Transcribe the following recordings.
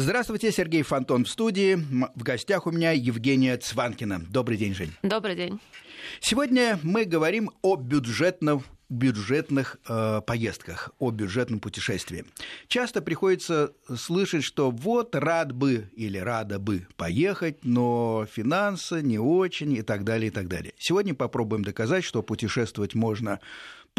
Здравствуйте, Сергей Фонтон в студии. В гостях у меня Евгения Цванкина. Добрый день, Жень. Добрый день. Сегодня мы говорим о бюджетном бюджетных э, поездках, о бюджетном путешествии. Часто приходится слышать, что вот рад бы или рада бы поехать, но финансы не очень и так далее, и так далее. Сегодня попробуем доказать, что путешествовать можно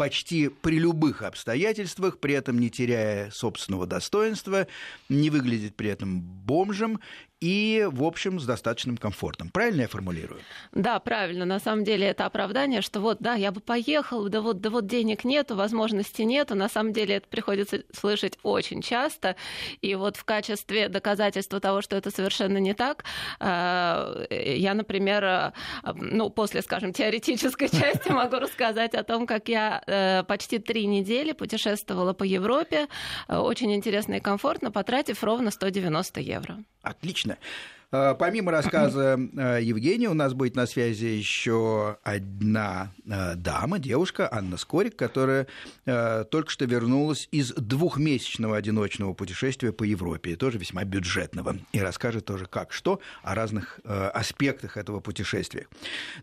почти при любых обстоятельствах, при этом не теряя собственного достоинства, не выглядит при этом бомжем и, в общем, с достаточным комфортом. Правильно я формулирую? Да, правильно. На самом деле это оправдание, что вот, да, я бы поехал, да вот, да вот денег нету, возможности нету. На самом деле это приходится слышать очень часто. И вот в качестве доказательства того, что это совершенно не так, э, я, например, э, ну, после, скажем, теоретической части могу рассказать о том, как я почти три недели путешествовала по Европе, очень интересно и комфортно, потратив ровно 190 евро. Отлично. Э, помимо рассказа э, Евгения, у нас будет на связи еще одна э, дама, девушка Анна Скорик, которая только что вернулась из двухмесячного одиночного путешествия по Европе, тоже весьма бюджетного, и расскажет тоже как что о разных аспектах этого путешествия.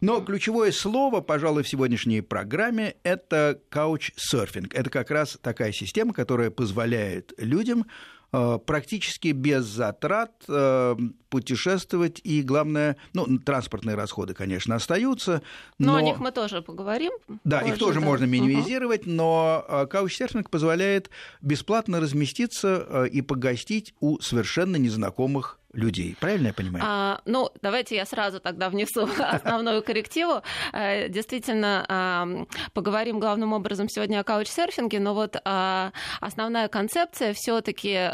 Но ключевое слово, пожалуй, в сегодняшней программе – это каучсерфинг. Это как раз такая система, которая позволяет людям практически без затрат э, путешествовать и, главное, ну, транспортные расходы, конечно, остаются. Но, но о них мы тоже поговорим. Да, позже, их тоже да. можно минимизировать, угу. но э, каучсерфинг позволяет бесплатно разместиться и погостить у совершенно незнакомых людей. Правильно я понимаю? А, ну, давайте я сразу тогда внесу основную коррективу. Э, действительно, поговорим главным образом сегодня о каучсерфинге, но вот а, основная концепция все-таки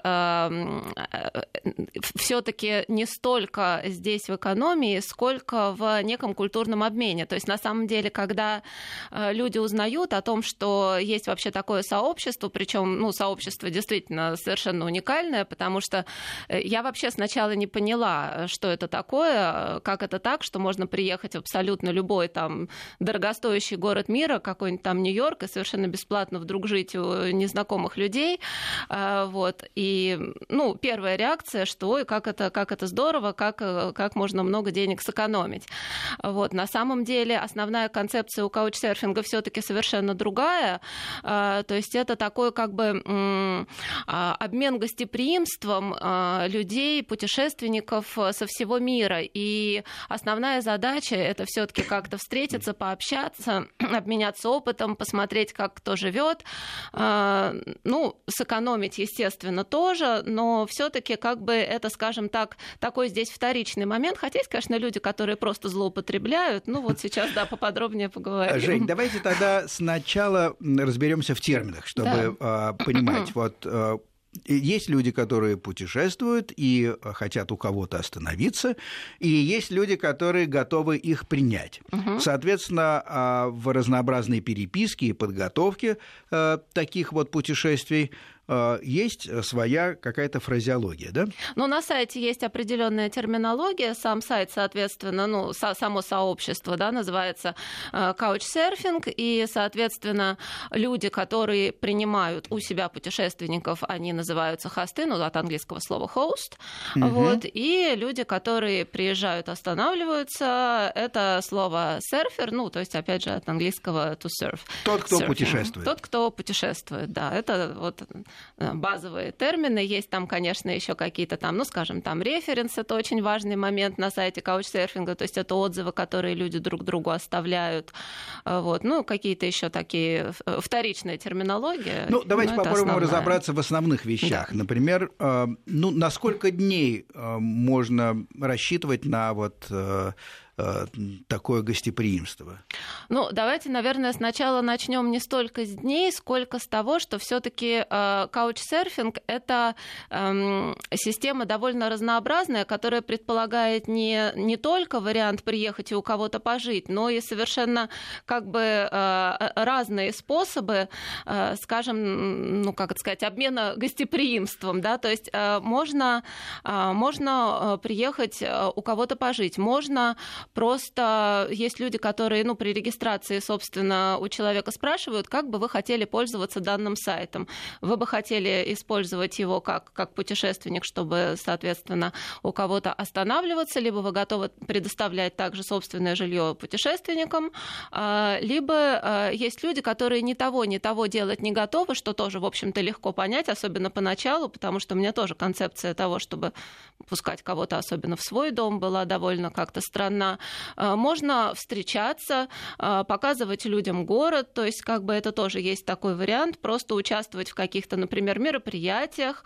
все-таки не столько здесь в экономии, сколько в неком культурном обмене. То есть на самом деле, когда э, люди узнают о том, что есть вообще такое сообщество, причем ну, сообщество действительно совершенно уникальное, потому что э, я вообще сначала не поняла, что это такое, как это так, что можно приехать в абсолютно любой там дорогостоящий город мира, какой-нибудь там Нью-Йорк, и совершенно бесплатно вдруг жить у незнакомых людей. А, вот. И, ну, первая реакция, что ой, как это, как это здорово, как, как можно много денег сэкономить. Вот. На самом деле основная концепция у каучсерфинга все-таки совершенно другая. То есть это такой как бы а, обмен гостеприимством людей, путешественников, путешественников э, со всего мира. И основная задача это все-таки как-то встретиться, пообщаться, обменяться опытом, посмотреть, как кто живет. А, ну, сэкономить, естественно, тоже, но все-таки как бы это, скажем так, такой здесь вторичный момент. Хотя есть, конечно, люди, которые просто злоупотребляют. Ну, вот сейчас, да, поподробнее поговорим. Жень, давайте тогда сначала разберемся в терминах, чтобы да. понимать, вот э, есть люди, которые путешествуют и э, хотят у кого-то остановиться, и есть люди, которые готовы их принять. Угу. Соответственно, а, в разнообразной переписке и подготовке э, таких вот путешествий есть своя какая-то фразеология, да? Ну, на сайте есть определенная терминология, сам сайт, соответственно, ну, со, само сообщество, да, называется Couchsurfing, э, и, соответственно, люди, которые принимают у себя путешественников, они называются хосты, ну, от английского слова host, угу. вот, и люди, которые приезжают, останавливаются, это слово серфер, ну, то есть, опять же, от английского to surf. Тот, кто Surfing. путешествует. Тот, кто путешествует, да, это вот Э, базовые термины. Есть там, конечно, еще какие-то там, ну, скажем, там референс, это очень важный момент на сайте каучсерфинга, то есть это отзывы, которые люди друг другу оставляют. Э, вот. Ну, какие-то еще такие э, вторичная терминология. Ну, давайте попробуем разобраться в основных вещах. Да. Например, ну, на сколько дней можно рассчитывать на вот Э, такое гостеприимство? Ну, давайте, наверное, сначала начнем не столько с дней, сколько с того, что все-таки э, каучсерфинг это э, система довольно разнообразная, которая предполагает не, не только вариант приехать и у кого-то пожить, но и совершенно как бы э, разные способы, э, скажем, ну, как это сказать, обмена гостеприимством, да, то есть э, можно, э, можно приехать у кого-то пожить, можно Просто есть люди, которые, ну, при регистрации, собственно, у человека спрашивают, как бы вы хотели пользоваться данным сайтом. Вы бы хотели использовать его как, как путешественник, чтобы, соответственно, у кого-то останавливаться, либо вы готовы предоставлять также собственное жилье путешественникам, а, либо а, есть люди, которые ни того, ни того делать не готовы, что тоже, в общем-то, легко понять, особенно поначалу, потому что у меня тоже концепция того, чтобы пускать кого-то, особенно в свой дом, была довольно как-то странна. А, можно встречаться, показывать людям город, то есть как бы это тоже есть такой вариант, просто участвовать в каких-то, например, мероприятиях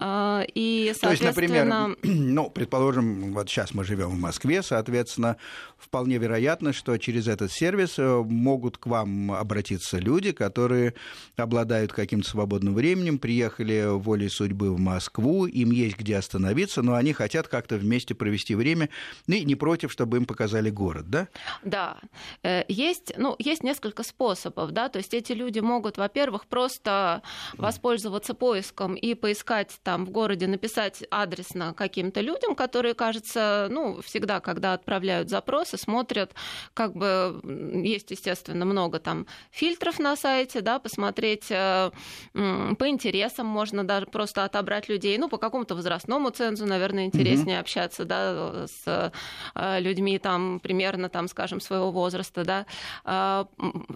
и, соответственно... То есть, например, ну, предположим, вот сейчас мы живем в Москве, соответственно, вполне вероятно, что через этот сервис э, могут к вам обратиться люди, которые обладают каким-то свободным временем, приехали волей судьбы в Москву, им есть где остановиться, но они хотят как-то вместе провести время, ну и не против, чтобы им показали город, да? Да. Э, есть, ну, есть несколько способов, да, то есть эти люди могут, во-первых, просто воспользоваться поиском и поискать там в городе, написать адресно каким-то людям, которые, кажется, ну, всегда, когда отправляют запросы, смотрят, как бы есть, естественно, много там фильтров на сайте, да, посмотреть э, по интересам можно даже просто отобрать людей, ну, по какому-то возрастному цензу, наверное, интереснее mm-hmm. общаться, да, с э, людьми там примерно, там, скажем, своего возраста, да. Э,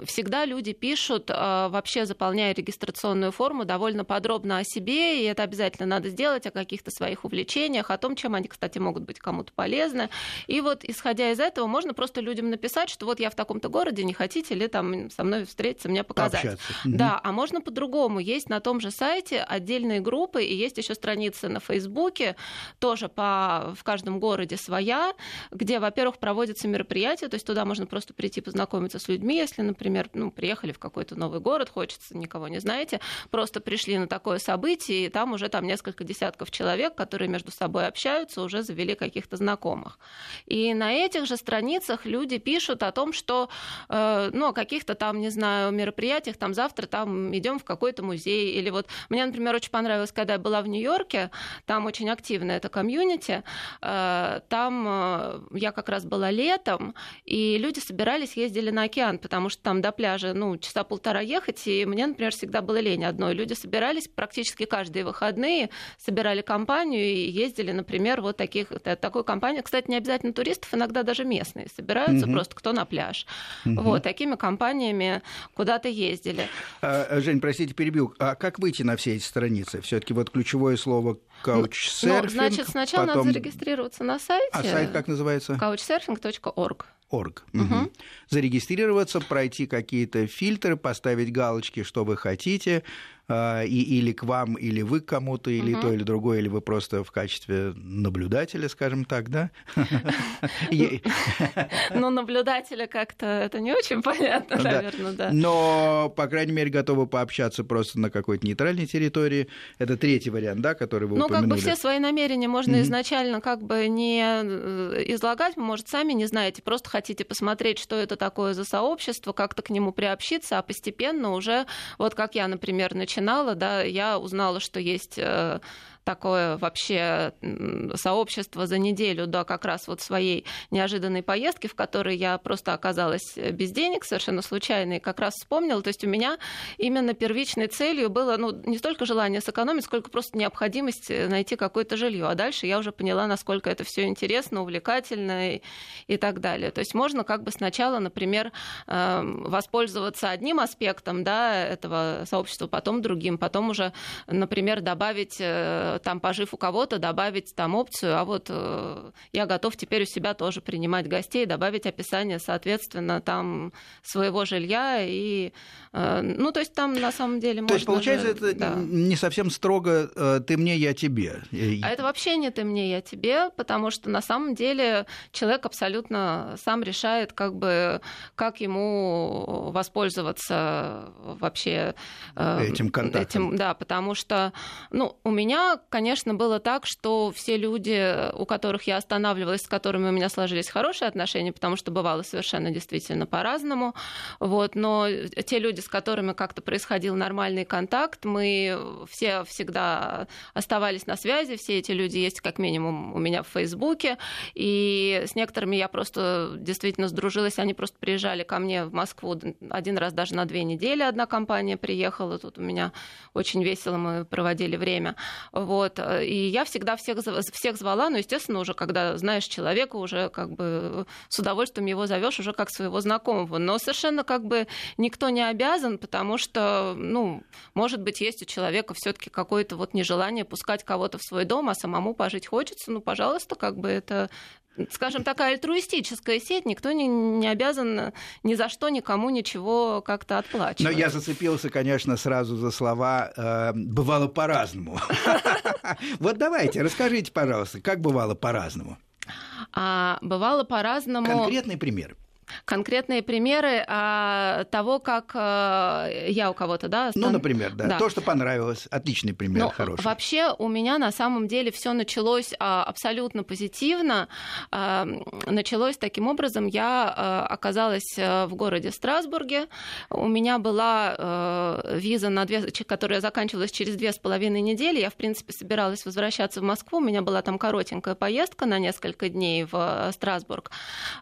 всегда люди пишут, вообще заполняя регистрационную форму, довольно подробно о себе, и это обязательно надо сделать, о каких-то своих увлечениях, о том, чем они, кстати, могут быть кому-то полезны. И вот, исходя из этого, можно просто людям написать, что вот я в таком-то городе, не хотите ли там со мной встретиться, мне показать. Пообщаться. Да, а можно по-другому. Есть на том же сайте отдельные группы, и есть еще страницы на Фейсбуке, тоже по, в каждом городе своя, где, во-первых, проводятся мероприятия, то есть туда можно просто прийти познакомиться с людьми, если, например, ну, приехали в какой-то новый город, хочется, никого не знаете, просто пришли на такое событие, и там уже там несколько десятков человек, которые между собой общаются, уже завели каких-то знакомых. И на этих же страницах люди пишут о том, что, э, ну, о каких-то там, не знаю, мероприятиях, там завтра там идем в какой-то музей, или вот мне, например, очень понравилось, когда я была в Нью-Йорке, там очень активная эта комьюнити, э, там э, я как раз была летом, и люди собирались, ездили на океан, потому что там до пляжа, ну, часа полтора ехать, и мне, например, всегда было лень одной. Люди собирались практически каждые выходные, собирали компанию и ездили, например, вот таких, такой компании. Кстати, не обязательно туристов, иногда даже местные собираются, mm-hmm. просто кто на пляж. Mm-hmm. Вот, такими компаниями куда-то ездили. А, Жень, простите, перебил. А как выйти на все эти страницы? все таки вот ключевое слово couchsurfing. Ну, значит, сначала потом... надо зарегистрироваться на сайте. А сайт как называется? couchsurfing.org. Орг. Угу. Зарегистрироваться, пройти какие-то фильтры, поставить галочки, что вы хотите, и, или к вам, или вы к кому-то, или угу. то, или другое, или вы просто в качестве наблюдателя, скажем так, да? Ну, наблюдателя как-то это не очень понятно, наверное, да. Но, по крайней мере, готовы пообщаться просто на какой-то нейтральной территории. Это третий вариант, да, который вы упомянули. Ну, как бы все свои намерения можно изначально как бы не э, излагать, вы, может, сами не знаете, просто хотите посмотреть, что это такое за сообщество, как-то к нему приобщиться, а постепенно уже, вот как я, например, начала начинала, да, я узнала, что есть э, такое вообще сообщество за неделю до как раз вот своей неожиданной поездки, в которой я просто оказалась без денег, совершенно случайно, и как раз вспомнила. То есть у меня именно первичной целью было ну, не столько желание сэкономить, сколько просто необходимость э, найти какое-то жилье. А дальше я уже поняла, насколько это все интересно, увлекательно и, и так далее. То есть можно как бы сначала, например, эм, воспользоваться одним аспектом да, этого сообщества, потом другим, потом уже, например, добавить э, там, пожив у кого-то, добавить там опцию, а вот э, я готов теперь у себя тоже принимать гостей, добавить описание, соответственно, там своего жилья и, э, ну, то есть там на самом деле можно... То есть, получается, же, это да. не совсем строго э, «ты мне, я тебе». А это вообще не «ты мне, я тебе», потому что на самом деле человек абсолютно сам решает, как бы, как ему воспользоваться вообще этим контактом. Этим, да, потому что, ну, у меня конечно, было так, что все люди, у которых я останавливалась, с которыми у меня сложились хорошие отношения, потому что бывало совершенно действительно по-разному, вот, но те люди, с которыми как-то происходил нормальный контакт, мы все всегда оставались на связи, все эти люди есть как минимум у меня в Фейсбуке, и с некоторыми я просто действительно сдружилась, они просто приезжали ко мне в Москву один раз даже на две недели одна компания приехала, тут у меня очень весело мы проводили время, вот, и я всегда всех, всех звала, но, естественно, уже когда знаешь человека, уже как бы с удовольствием его зовешь уже как своего знакомого, но совершенно как бы никто не обязан, потому что, ну, может быть, есть у человека все-таки какое-то вот нежелание пускать кого-то в свой дом, а самому пожить хочется, ну, пожалуйста, как бы это скажем, такая альтруистическая сеть, никто не, не обязан ни за что никому ничего как-то отплачивать. Но я зацепился, конечно, сразу за слова э, «бывало по-разному». Вот давайте, расскажите, пожалуйста, как бывало по-разному? А, бывало по-разному. Конкретный пример конкретные примеры а, того, как а, я у кого-то, да? Стан... Ну, например, да. да. То, что понравилось, отличный пример, ну, хороший. Вообще у меня на самом деле все началось а, абсолютно позитивно. А, началось таким образом, я а, оказалась а, в городе Страсбурге. У меня была а, виза, на две, которая заканчивалась через две с половиной недели. Я, в принципе, собиралась возвращаться в Москву. У меня была там коротенькая поездка на несколько дней в Страсбург.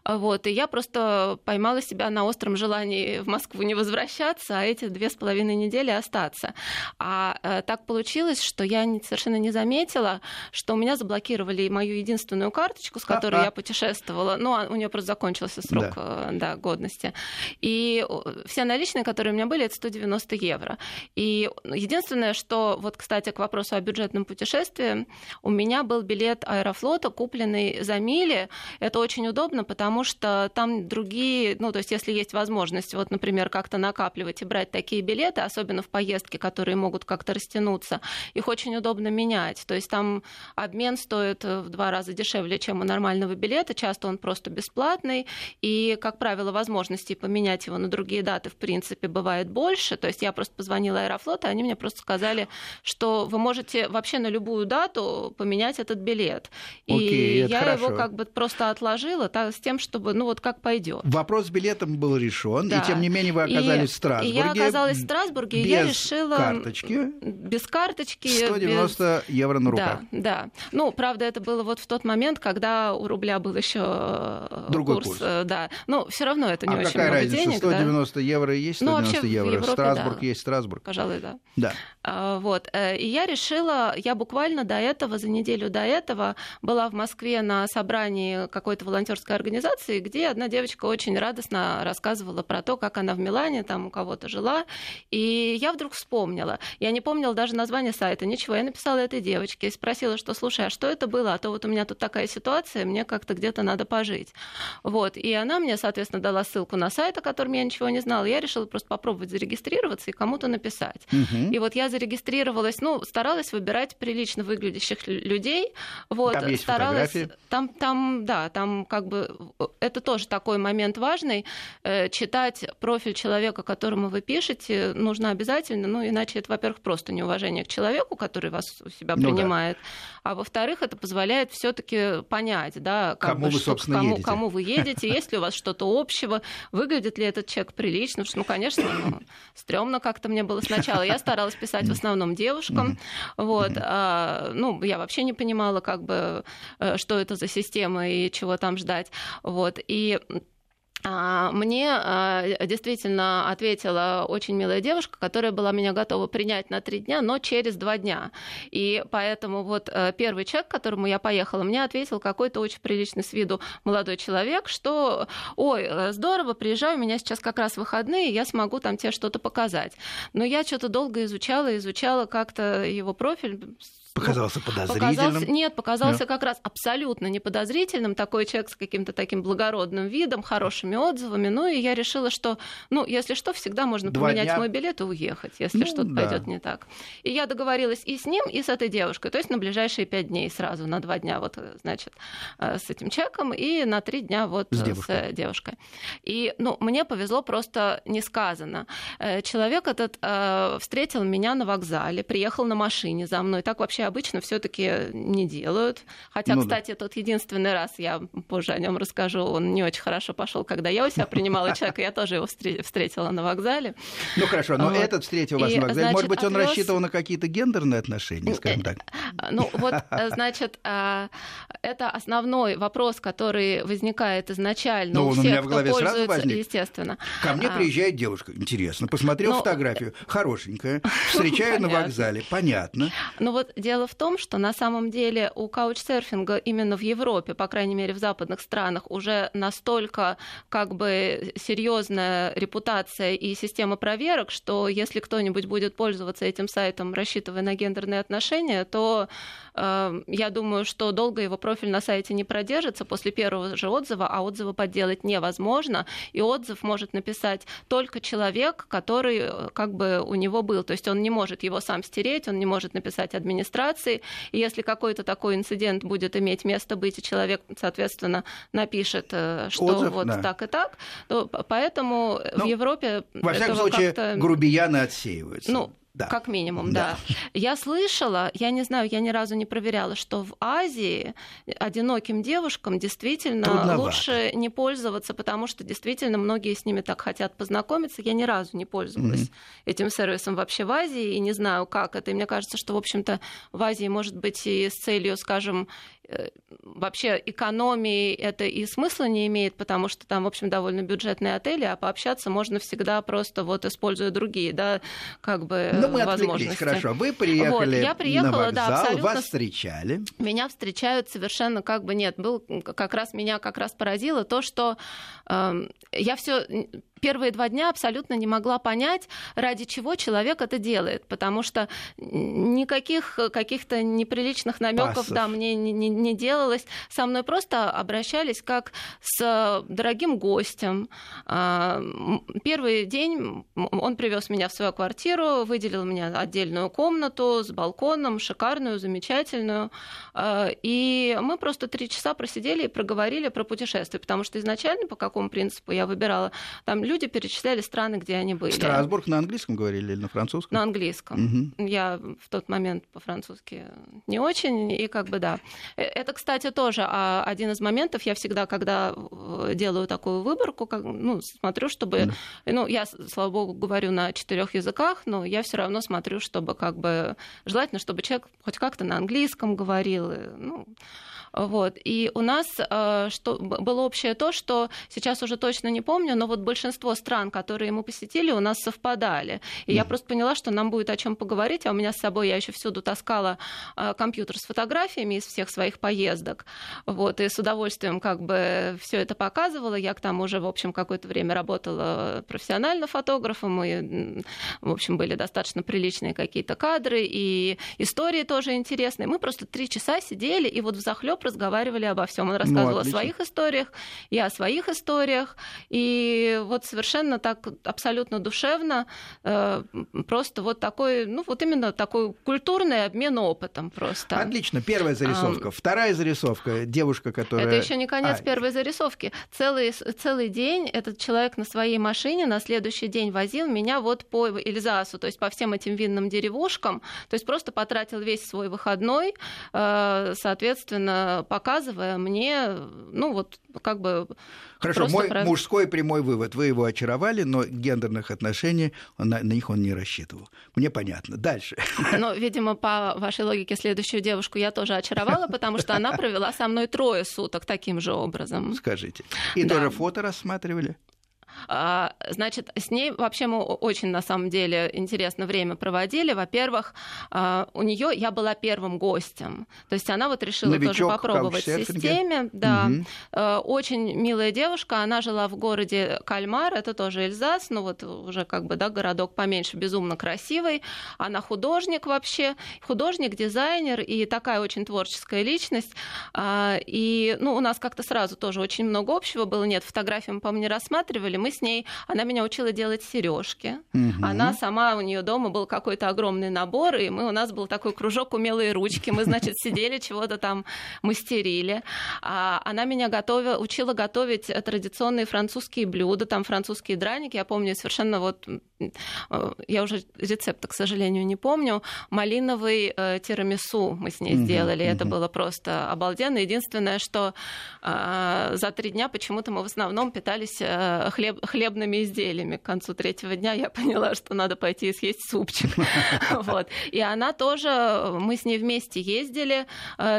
Вот, и я просто поймала себя на остром желании в Москву не возвращаться, а эти две с половиной недели остаться. А э, так получилось, что я совершенно не заметила, что у меня заблокировали мою единственную карточку, с которой А-а. я путешествовала. Ну, а у нее просто закончился срок да. Э, да, годности. И все наличные, которые у меня были, это 190 евро. И единственное, что, вот, кстати, к вопросу о бюджетном путешествии, у меня был билет Аэрофлота, купленный за мили. Это очень удобно, потому что там другие другие, ну, то есть если есть возможность, вот, например, как-то накапливать и брать такие билеты, особенно в поездке, которые могут как-то растянуться, их очень удобно менять. То есть там обмен стоит в два раза дешевле, чем у нормального билета, часто он просто бесплатный, и, как правило, возможностей поменять его на другие даты, в принципе, бывает больше. То есть я просто позвонила Аэрофлот, и они мне просто сказали, что вы можете вообще на любую дату поменять этот билет. Окей, и я хорошо. его как бы просто отложила так, с тем, чтобы, ну вот как пойдет идет. Вопрос с билетом был решен, да. и тем не менее вы оказались и, в Страсбурге. Я оказалась в Страсбурге, без и я решила... карточки. Без карточки. 190 без... евро на руках. Да, да. Ну, правда, это было вот в тот момент, когда у рубля был еще э, Другой курс. курс. Э, да. Ну, все равно это не а очень какая много разница? денег. 190 да? евро есть 190 ну, евро. Европе, Страсбург да. есть Страсбург. Пожалуй, да. Да. А, вот. Э, и я решила, я буквально до этого, за неделю до этого была в Москве на собрании какой-то волонтерской организации, где одна девочка очень радостно рассказывала про то, как она в Милане там у кого-то жила. И я вдруг вспомнила. Я не помнила даже название сайта, ничего. Я написала этой девочке и спросила, что, слушай, а что это было? А то вот у меня тут такая ситуация, мне как-то где-то надо пожить. Вот. И она мне, соответственно, дала ссылку на сайт, о котором я ничего не знала. Я решила просто попробовать зарегистрироваться и кому-то написать. Угу. И вот я зарегистрировалась, ну, старалась выбирать прилично выглядящих людей. Вот, там есть старалась, фотографии? Там, там, да, там как бы это тоже такой момент важный. Э, читать профиль человека, которому вы пишете, нужно обязательно, ну, иначе это, во-первых, просто неуважение к человеку, который вас у себя ну, принимает, да. а во-вторых, это позволяет все-таки понять, да, как кому бы, вы, что, собственно, кому, едете. кому вы едете, есть ли у вас что-то общего, выглядит ли этот человек прилично, потому что, ну, конечно, ну, стрёмно как-то мне было сначала. Я старалась писать в основном девушкам, вот, а, ну, я вообще не понимала, как бы, э, что это за система и чего там ждать, вот, и мне а, действительно ответила очень милая девушка, которая была меня готова принять на три дня, но через два дня. И поэтому вот э, первый человек, к которому я поехала, мне ответил какой-то очень приличный с виду молодой человек, что ой, э, здорово, приезжаю, у меня сейчас как раз выходные, я смогу там тебе что-то показать. Но я что-то долго изучала, изучала как-то его профиль, Показался ну, подозрительным? Показался, нет, показался нет. как раз абсолютно неподозрительным. Такой человек с каким-то таким благородным видом, хорошими отзывами. Ну, и я решила, что, ну, если что, всегда можно Два поменять дня. мой билет и уехать, если ну, что-то да. пойдет не так. И я договорилась и с ним, и с этой девушкой. То есть на ближайшие пять дней сразу, на два дня вот, значит, э, с этим человеком, и на три дня вот с э, девушкой. с девушкой. И, ну, мне повезло просто несказанно. Человек этот э, встретил меня на вокзале, приехал на машине за мной. Так вообще обычно все-таки не делают. Хотя, ну, кстати, да. тот единственный раз, я позже о нем расскажу, он не очень хорошо пошел, когда я у себя принимала человека, я тоже его встретила на вокзале. Ну хорошо, но вот. этот встретил вас и, на вокзале. Значит, Может быть, он рассчитывал на какие-то гендерные отношения, скажем так? Ну вот, значит, это основной вопрос, который возникает изначально ну, у всех, кто пользуется, естественно. Ко мне приезжает девушка, интересно, посмотрел ну, фотографию, хорошенькая, встречаю на вокзале, понятно. Ну вот дело в том, что на самом деле у каучсерфинга именно в Европе, по крайней мере в западных странах, уже настолько как бы серьезная репутация и система проверок, что если кто-нибудь будет пользоваться этим сайтом, рассчитывая на гендерные отношения, то я думаю, что долго его профиль на сайте не продержится после первого же отзыва, а отзывы подделать невозможно, и отзыв может написать только человек, который э, как бы у него был, то есть он не может его сам стереть, он не может написать администрации, и если какой-то такой инцидент будет иметь место быть, и человек, соответственно, напишет, э, что Отзыв, вот да. так и так, то поэтому ну, в Европе во всяком случае грубияны отсеиваются. Ну, да. Как минимум, да. да. Я слышала, я не знаю, я ни разу не проверяла, что в Азии одиноким девушкам действительно Трудновато. лучше не пользоваться, потому что действительно многие с ними так хотят познакомиться. Я ни разу не пользовалась mm-hmm. этим сервисом вообще в Азии и не знаю, как это. И мне кажется, что, в общем-то, в Азии, может быть, и с целью, скажем, вообще экономии это и смысла не имеет, потому что там, в общем, довольно бюджетные отели, а пообщаться можно всегда просто вот используя другие, да, как бы ну, мы возможности. хорошо. Вы приехали вот, я приехала, на вокзал, да, абсолютно... вас встречали. Меня встречают совершенно как бы нет. Был как раз меня как раз поразило то, что э, я все первые два дня абсолютно не могла понять, ради чего человек это делает, потому что никаких каких-то неприличных намеков да, мне не, не, не делалось. Со мной просто обращались как с дорогим гостем. А, первый день он привез меня в свою квартиру, выделил мне отдельную комнату с балконом, шикарную, замечательную. А, и мы просто три часа просидели и проговорили про путешествие, потому что изначально по какому принципу я выбирала, там люди перечисляли страны, где они были. Страсбург на английском говорили или на французском? На английском. Угу. Я в тот момент по-французски не очень, и как бы да. Э, это, кстати, тоже а, один из моментов. Я всегда, когда э, делаю такую выборку, как, ну, смотрю, чтобы... Да. Ну, я, слава богу, говорю на четырех языках, но я все равно смотрю, чтобы как бы... Желательно, чтобы человек хоть как-то на английском говорил. Ну, вот. И у нас э, что, было общее то, что сейчас уже точно не помню, но вот большинство стран, которые мы посетили, у нас совпадали. И mm. я просто поняла, что нам будет о чем поговорить, а у меня с собой я еще всюду таскала э, компьютер с фотографиями из всех своих поездок. Вот. И с удовольствием как бы все это показывала. Я к тому же, в общем, какое-то время работала профессионально фотографом, и, в общем, были достаточно приличные какие-то кадры, и истории тоже интересные. Мы просто три часа сидели, и вот в захлеб разговаривали обо всем. Он рассказывал ну, о своих историях, я о своих историях. И вот совершенно так абсолютно душевно, э, просто вот такой, ну вот именно такой культурный обмен опытом просто. Отлично. Первая зарисовка. А, Вторая зарисовка. Девушка, которая... Это еще не конец а... первой зарисовки. Целый, целый день этот человек на своей машине на следующий день возил меня вот по Эльзасу, то есть по всем этим винным деревушкам, то есть просто потратил весь свой выходной, э, соответственно, показывая мне, ну вот как бы... Хорошо, мой про... мужской прямой вывод. Вы его очаровали, но гендерных отношений на, на них он не рассчитывал. Мне понятно. Дальше. Ну, видимо, по вашей логике, следующую девушку я тоже очаровала, потому что она провела со мной трое суток таким же образом. Скажите. И да. тоже фото рассматривали? А, значит, с ней вообще мы очень, на самом деле, интересно время проводили. Во-первых, а, у нее я была первым гостем. То есть она вот решила Новичок тоже попробовать в системе. Да. Угу. Очень милая девушка. Она жила в городе Кальмар, это тоже Эльзас, но вот уже как бы, да, городок поменьше, безумно красивый. Она художник вообще, художник, дизайнер и такая очень творческая личность. И, ну, у нас как-то сразу тоже очень много общего было. Нет, фотографии мы, по-моему, не рассматривали мы с ней, она меня учила делать сережки. Угу. Она сама, у нее дома был какой-то огромный набор, и мы, у нас был такой кружок умелые ручки. Мы, значит, сидели, чего-то там мастерили. А она меня готовила, учила готовить традиционные французские блюда, там французские драники. Я помню совершенно вот я уже рецепта, к сожалению, не помню, малиновый тирамису мы с ней сделали. Это было просто обалденно. Единственное, что за три дня почему-то мы в основном питались хлеб, хлебными изделиями. К концу третьего дня я поняла, что надо пойти и съесть супчик. Вот. И она тоже, мы с ней вместе ездили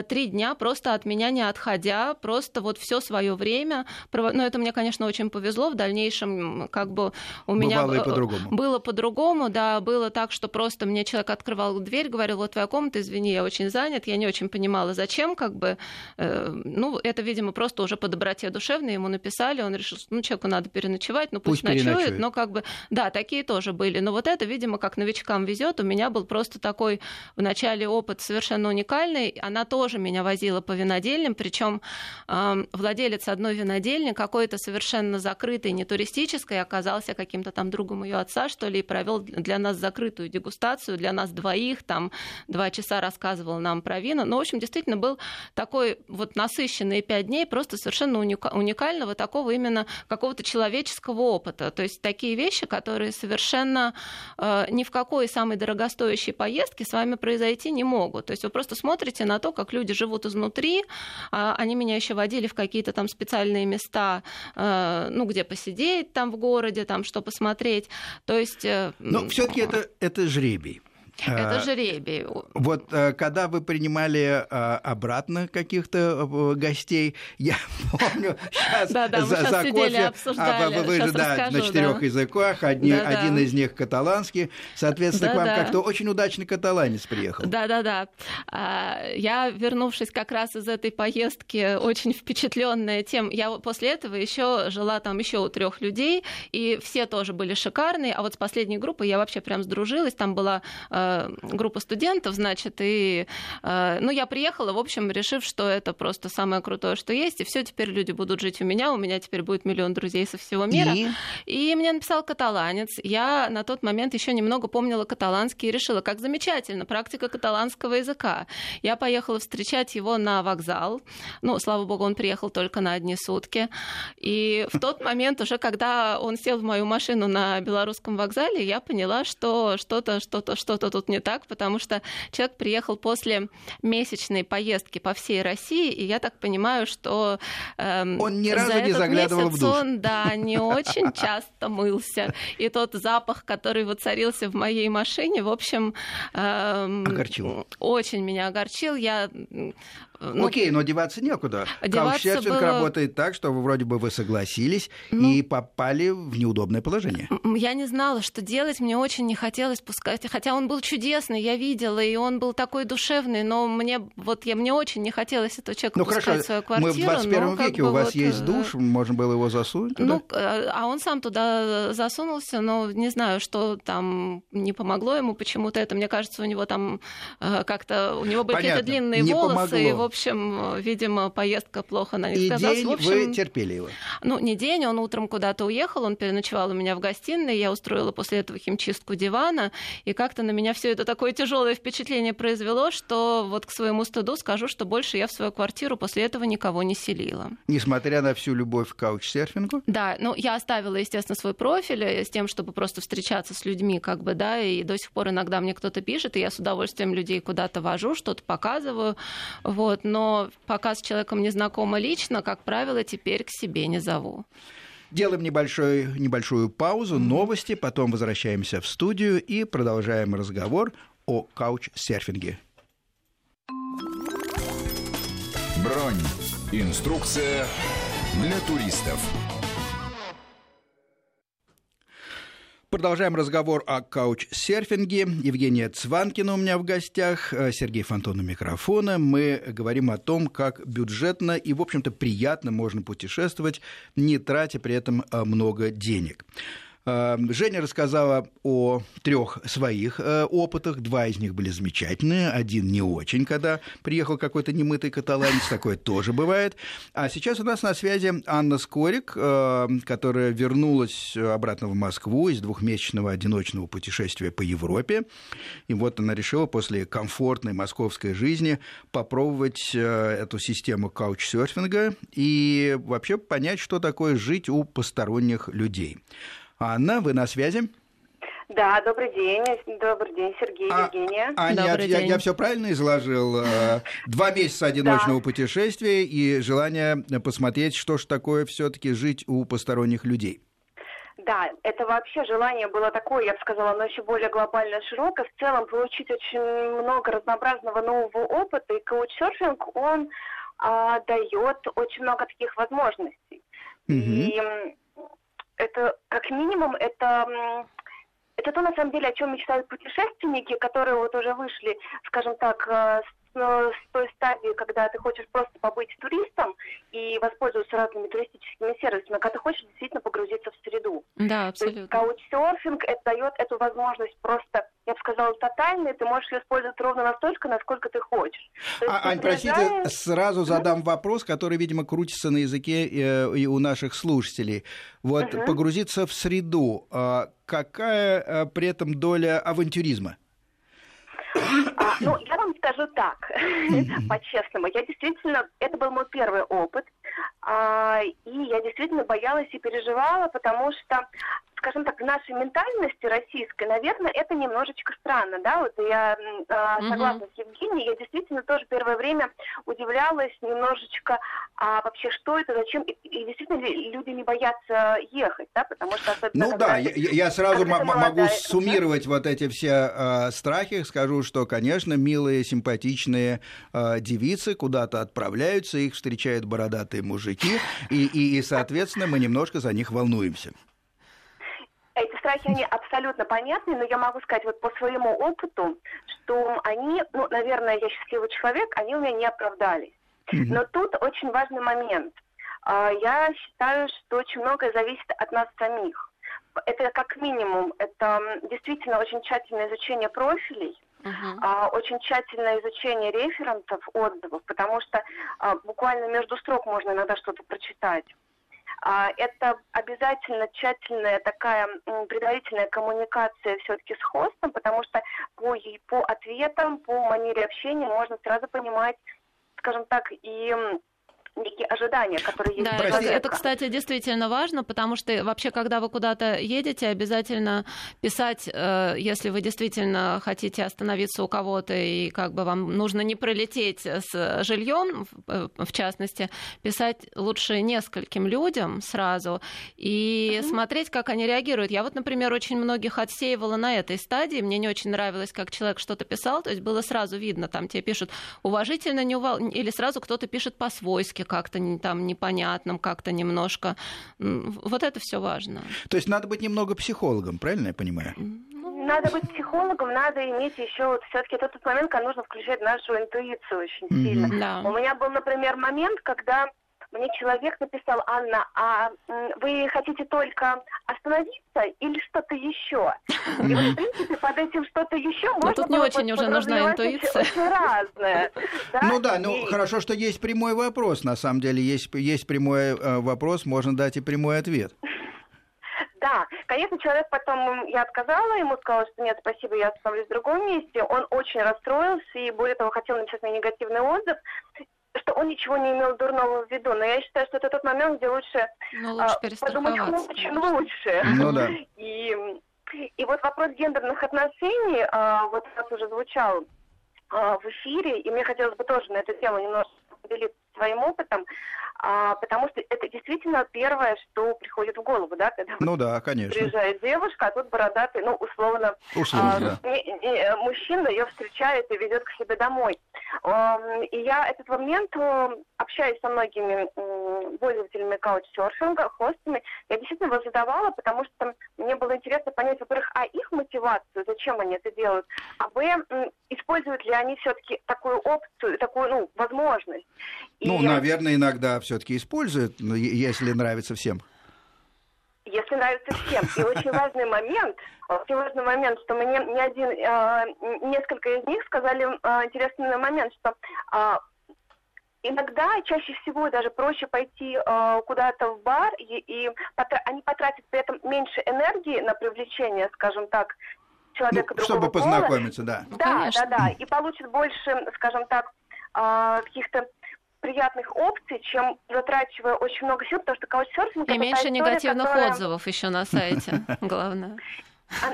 три дня просто от меня не отходя, просто вот все свое время. Но ну, это мне, конечно, очень повезло. В дальнейшем как бы у меня Бывало и по-другому. Было по-другому, да, было так, что просто мне человек открывал дверь, говорил, вот твоя комната, извини, я очень занят, я не очень понимала, зачем, как бы, э, ну, это, видимо, просто уже по доброте душевной ему написали, он решил, ну, человеку надо переночевать, ну, пусть, пусть ночует, но как бы, да, такие тоже были, но вот это, видимо, как новичкам везет, у меня был просто такой в начале опыт совершенно уникальный, она тоже меня возила по винодельням, причем э, владелец одной винодельни какой-то совершенно закрытой, не туристической, оказался каким-то там другом ее отца, что ли, и провел для нас закрытую дегустацию, для нас двоих, там два часа рассказывал нам про вина. Ну, в общем, действительно был такой вот насыщенный пять дней, просто совершенно уникального такого именно какого-то человеческого опыта. То есть такие вещи, которые совершенно э, ни в какой самой дорогостоящей поездке с вами произойти не могут. То есть вы просто смотрите на то, как люди живут изнутри. А они меня еще водили в какие-то там специальные места, э, ну, где посидеть там в городе, там что посмотреть. То есть... Э, Но все-таки это, это жребий. Это а, жребий. Вот э, когда вы принимали а, обратно каких-то э, гостей, я помню, сейчас да, да, за, за кофе, а, вы, вы же да, на четырех да. языках, одни, да, один из них каталанский, соответственно, да, к вам да. как-то очень удачный каталанец приехал. Да, да, да. Я, вернувшись как раз из этой поездки, очень впечатленная тем, я после этого еще жила там еще у трех людей, и все тоже были шикарные, а вот с последней группой я вообще прям сдружилась, там была э, Э, группа студентов, значит, и, э, ну, я приехала, в общем, решив, что это просто самое крутое, что есть, и все, теперь люди будут жить у меня, у меня теперь будет миллион друзей со всего мира. И, и мне написал каталанец. Я на тот момент еще немного помнила каталанский и решила, как замечательно, практика каталанского языка. Я поехала встречать его на вокзал. Ну, слава богу, он приехал только на одни сутки. И в тот момент уже, когда он сел в мою машину на белорусском вокзале, я поняла, что что-то, что-то, что-то тут не так, потому что человек приехал после месячной поездки по всей России, и я так понимаю, что эм, он ни разу не заглядывал месяц в душ. он, да, не очень часто мылся. И тот запах, который воцарился в моей машине, в общем, эм, огорчил. Очень меня огорчил. Я ну, Окей, но деваться некуда. Каучсерфинг было... работает так, что вроде бы вы согласились ну, и попали в неудобное положение. Я не знала, что делать, мне очень не хотелось пускать. Хотя он был чудесный, я видела, и он был такой душевный, но мне вот я, мне очень не хотелось этого человека ну, пускать хорошо. в свою квартиру. Мы в 21 веке, у вас вот... есть э, душ, можно было его засунуть туда? Ну, э, а он сам туда засунулся, но не знаю, что там не помогло ему почему-то это. Мне кажется, у него там э, как-то, у него были какие-то длинные не волосы, помогло. в общем, видимо, поездка плохо на них и сказалась. день в общем, вы терпели его? Ну, не день, он утром куда-то уехал, он переночевал у меня в гостиной, я устроила после этого химчистку дивана, и как-то на меня все это такое тяжелое впечатление произвело, что вот к своему стыду скажу, что больше я в свою квартиру после этого никого не селила. Несмотря на всю любовь к каучсерфингу? Да, ну, я оставила, естественно, свой профиль с тем, чтобы просто встречаться с людьми, как бы, да, и до сих пор иногда мне кто-то пишет, и я с удовольствием людей куда-то вожу, что-то показываю, вот, вот, но пока с человеком не знакома лично, как правило, теперь к себе не зову. Делаем небольшой, небольшую паузу, новости, потом возвращаемся в студию и продолжаем разговор о каучсерфинге. Бронь. Инструкция для туристов. Продолжаем разговор о каучсерфинге. Евгения Цванкина у меня в гостях, э, Сергей Фонтон у микрофона. Мы говорим о том, как бюджетно и, в общем-то, приятно можно путешествовать, не тратя при этом э, много денег. Эм, Женя рассказала о трех своих э, опытах. Два из них были замечательные, один не очень, когда приехал какой-то немытый каталанец, такое тоже бывает. А сейчас у нас на связи Анна Скорик, э, которая вернулась обратно в Москву из двухмесячного одиночного путешествия по Европе. И вот она решила после комфортной московской жизни попробовать э, эту систему каучсерфинга и вообще понять, что такое жить у посторонних людей. Анна, вы на связи? Да, добрый день. Добрый день, Сергей, а, Евгения. Аня, добрый я, день. я все правильно изложил? Э, два месяца одиночного да. путешествия и желание посмотреть, что же такое все-таки жить у посторонних людей. Да, это вообще желание было такое, я бы сказала, но еще более глобально широкое. В целом получить очень много разнообразного нового опыта, и каучсерфинг, он а, дает очень много таких возможностей. Mm-hmm. И это, как минимум, это это то, на самом деле, о чем мечтают путешественники, которые вот уже вышли, скажем так, э, с той стадии, когда ты хочешь просто побыть туристом и воспользоваться разными туристическими сервисами, когда ты хочешь действительно погрузиться в среду. Да, абсолютно. То есть каучсерфинг это дает эту возможность просто, я бы сказала, тотальной, ты можешь ее использовать ровно настолько, насколько ты хочешь. а, Ань, приезжаешь... простите, сразу задам mm-hmm. вопрос, который, видимо, крутится на языке э, и у наших слушателей. Вот mm-hmm. погрузиться в среду, а какая э, при этом доля авантюризма? А, ну, я скажу так, по-честному. Я действительно, это был мой первый опыт, а, и я действительно боялась и переживала, потому что скажем так, в нашей ментальности российской, наверное, это немножечко странно, да, вот я э, согласна с Евгенией, я действительно тоже первое время удивлялась немножечко, а вообще что это, зачем, и, и действительно люди не боятся ехать, да, потому что особенно... Ну да, я, я сразу могу суммировать вот эти все э, страхи, скажу, что, конечно, милые, симпатичные э, девицы куда-то отправляются, их встречают бородатые мужики, и, и, и, соответственно, мы немножко за них волнуемся. Эти страхи, они абсолютно понятны, но я могу сказать вот по своему опыту, что они, ну, наверное, я счастливый человек, они у меня не оправдались. Но тут очень важный момент. А, я считаю, что очень многое зависит от нас самих. Это как минимум, это действительно очень тщательное изучение профилей, Uh-huh. очень тщательное изучение референсов, отзывов, потому что а, буквально между строк можно иногда что-то прочитать. А, это обязательно тщательная такая предварительная коммуникация все-таки с хостом, потому что по, по ответам, по манере общения можно сразу понимать, скажем так, и некие ожидания, которые есть да, у человека. Это, кстати, действительно важно, потому что вообще, когда вы куда-то едете, обязательно писать, э, если вы действительно хотите остановиться у кого-то и как бы вам нужно не пролететь с жильем, в э, частности, писать лучше нескольким людям сразу и mm-hmm. смотреть, как они реагируют. Я вот, например, очень многих отсеивала на этой стадии. Мне не очень нравилось, как человек что-то писал, то есть было сразу видно, там тебе пишут уважительно, не увол... или сразу кто-то пишет по-свойски, как-то там непонятным, как-то немножко. Вот это все важно. То есть надо быть немного психологом, правильно я понимаю? Ну, надо быть психологом, надо иметь еще вот все-таки этот момент, когда нужно включать нашу интуицию очень сильно. Mm-hmm. Да. У меня был, например, момент, когда мне человек написал, Анна, а вы хотите только остановиться или что-то еще? И вот, в принципе, под этим что-то еще можно тут не очень уже нужна интуиция. Очень разное. Да? Ну да, ну и... хорошо, что есть прямой вопрос. На самом деле есть, есть прямой э, вопрос, можно дать и прямой ответ. Да, конечно, человек потом, я отказала ему, сказала, что нет, спасибо, я остановлюсь в другом месте. Он очень расстроился и, более того, хотел написать мне негативный отзыв что он ничего не имел дурного в виду. Но я считаю, что это тот момент, где лучше, ну, лучше а, подумать очень лучше. Ну, да. И, и вот вопрос гендерных отношений а, вот раз уже звучал а, в эфире, и мне хотелось бы тоже на эту тему немножко поделиться своим опытом а, потому что это действительно первое, что приходит в голову, да, когда ну да, конечно. приезжает девушка, а тут бородатый, ну, условно, условно а, не, не, мужчина ее встречает и ведет к себе домой. А, и я этот момент, э, общаясь со многими пользователями каучсерфинга, хостами, я действительно его задавала, потому что мне было интересно понять, во-первых, а их мотивацию, зачем они это делают, а б, используют ли они все-таки такую опцию, такую, ну, возможность. Ну, и... наверное, иногда все-таки используют, если нравится всем. Если нравится всем. И очень важный момент, очень важный момент, что мне не один, э, несколько из них сказали э, интересный момент, что э, иногда, чаще всего даже проще пойти э, куда-то в бар, и, и потра- они потратят при этом меньше энергии на привлечение, скажем так, человека ну, Чтобы пола. познакомиться, да. Ну, да, да, да. И получат больше, скажем так, э, каких-то приятных опций, чем затрачивая очень много сил, потому что каучсерфинг... И меньше история, негативных которая... отзывов еще на сайте, главное.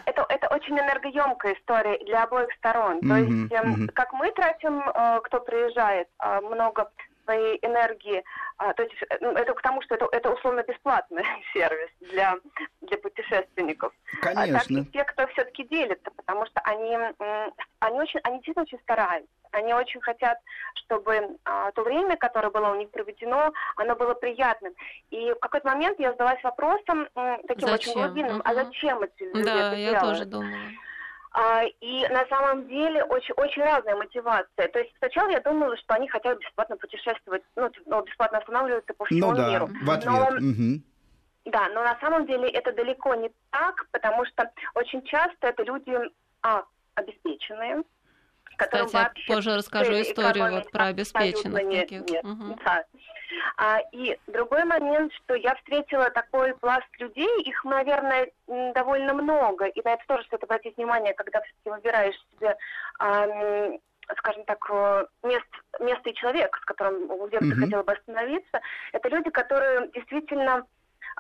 это, это очень энергоемкая история для обоих сторон. То есть, эм, как мы тратим, э, кто приезжает, э, много своей энергии. А, то есть э, ну, это к тому, что это, это условно бесплатный сервис для, для путешественников. Конечно. А так и те, кто все-таки делится, потому что они, они, очень, они действительно очень стараются. Они очень хотят, чтобы а, то время, которое было у них проведено, оно было приятным. И в какой-то момент я задалась вопросом таким зачем? очень глубинным, uh-huh. а зачем эти люди да, это я делают? тоже думала. А, и на самом деле очень, очень разная мотивация. То есть сначала я думала, что они хотят бесплатно путешествовать, ну, ну бесплатно останавливаться по всему ну, да, миру. В ответ. Но, угу. Да, но на самом деле это далеко не так, потому что очень часто это люди а, обеспеченные, Кстати, вообще я позже расскажу историю вот про обеспеченных таких. Нет, угу. да. А, и другой момент, что я встретила такой пласт людей, их, наверное, довольно много, и на это тоже стоит обратить внимание, когда все-таки выбираешь себе а, скажем так, э, мест, место и человек, с которым где бы mm-hmm. ты хотела бы остановиться, это люди, которые действительно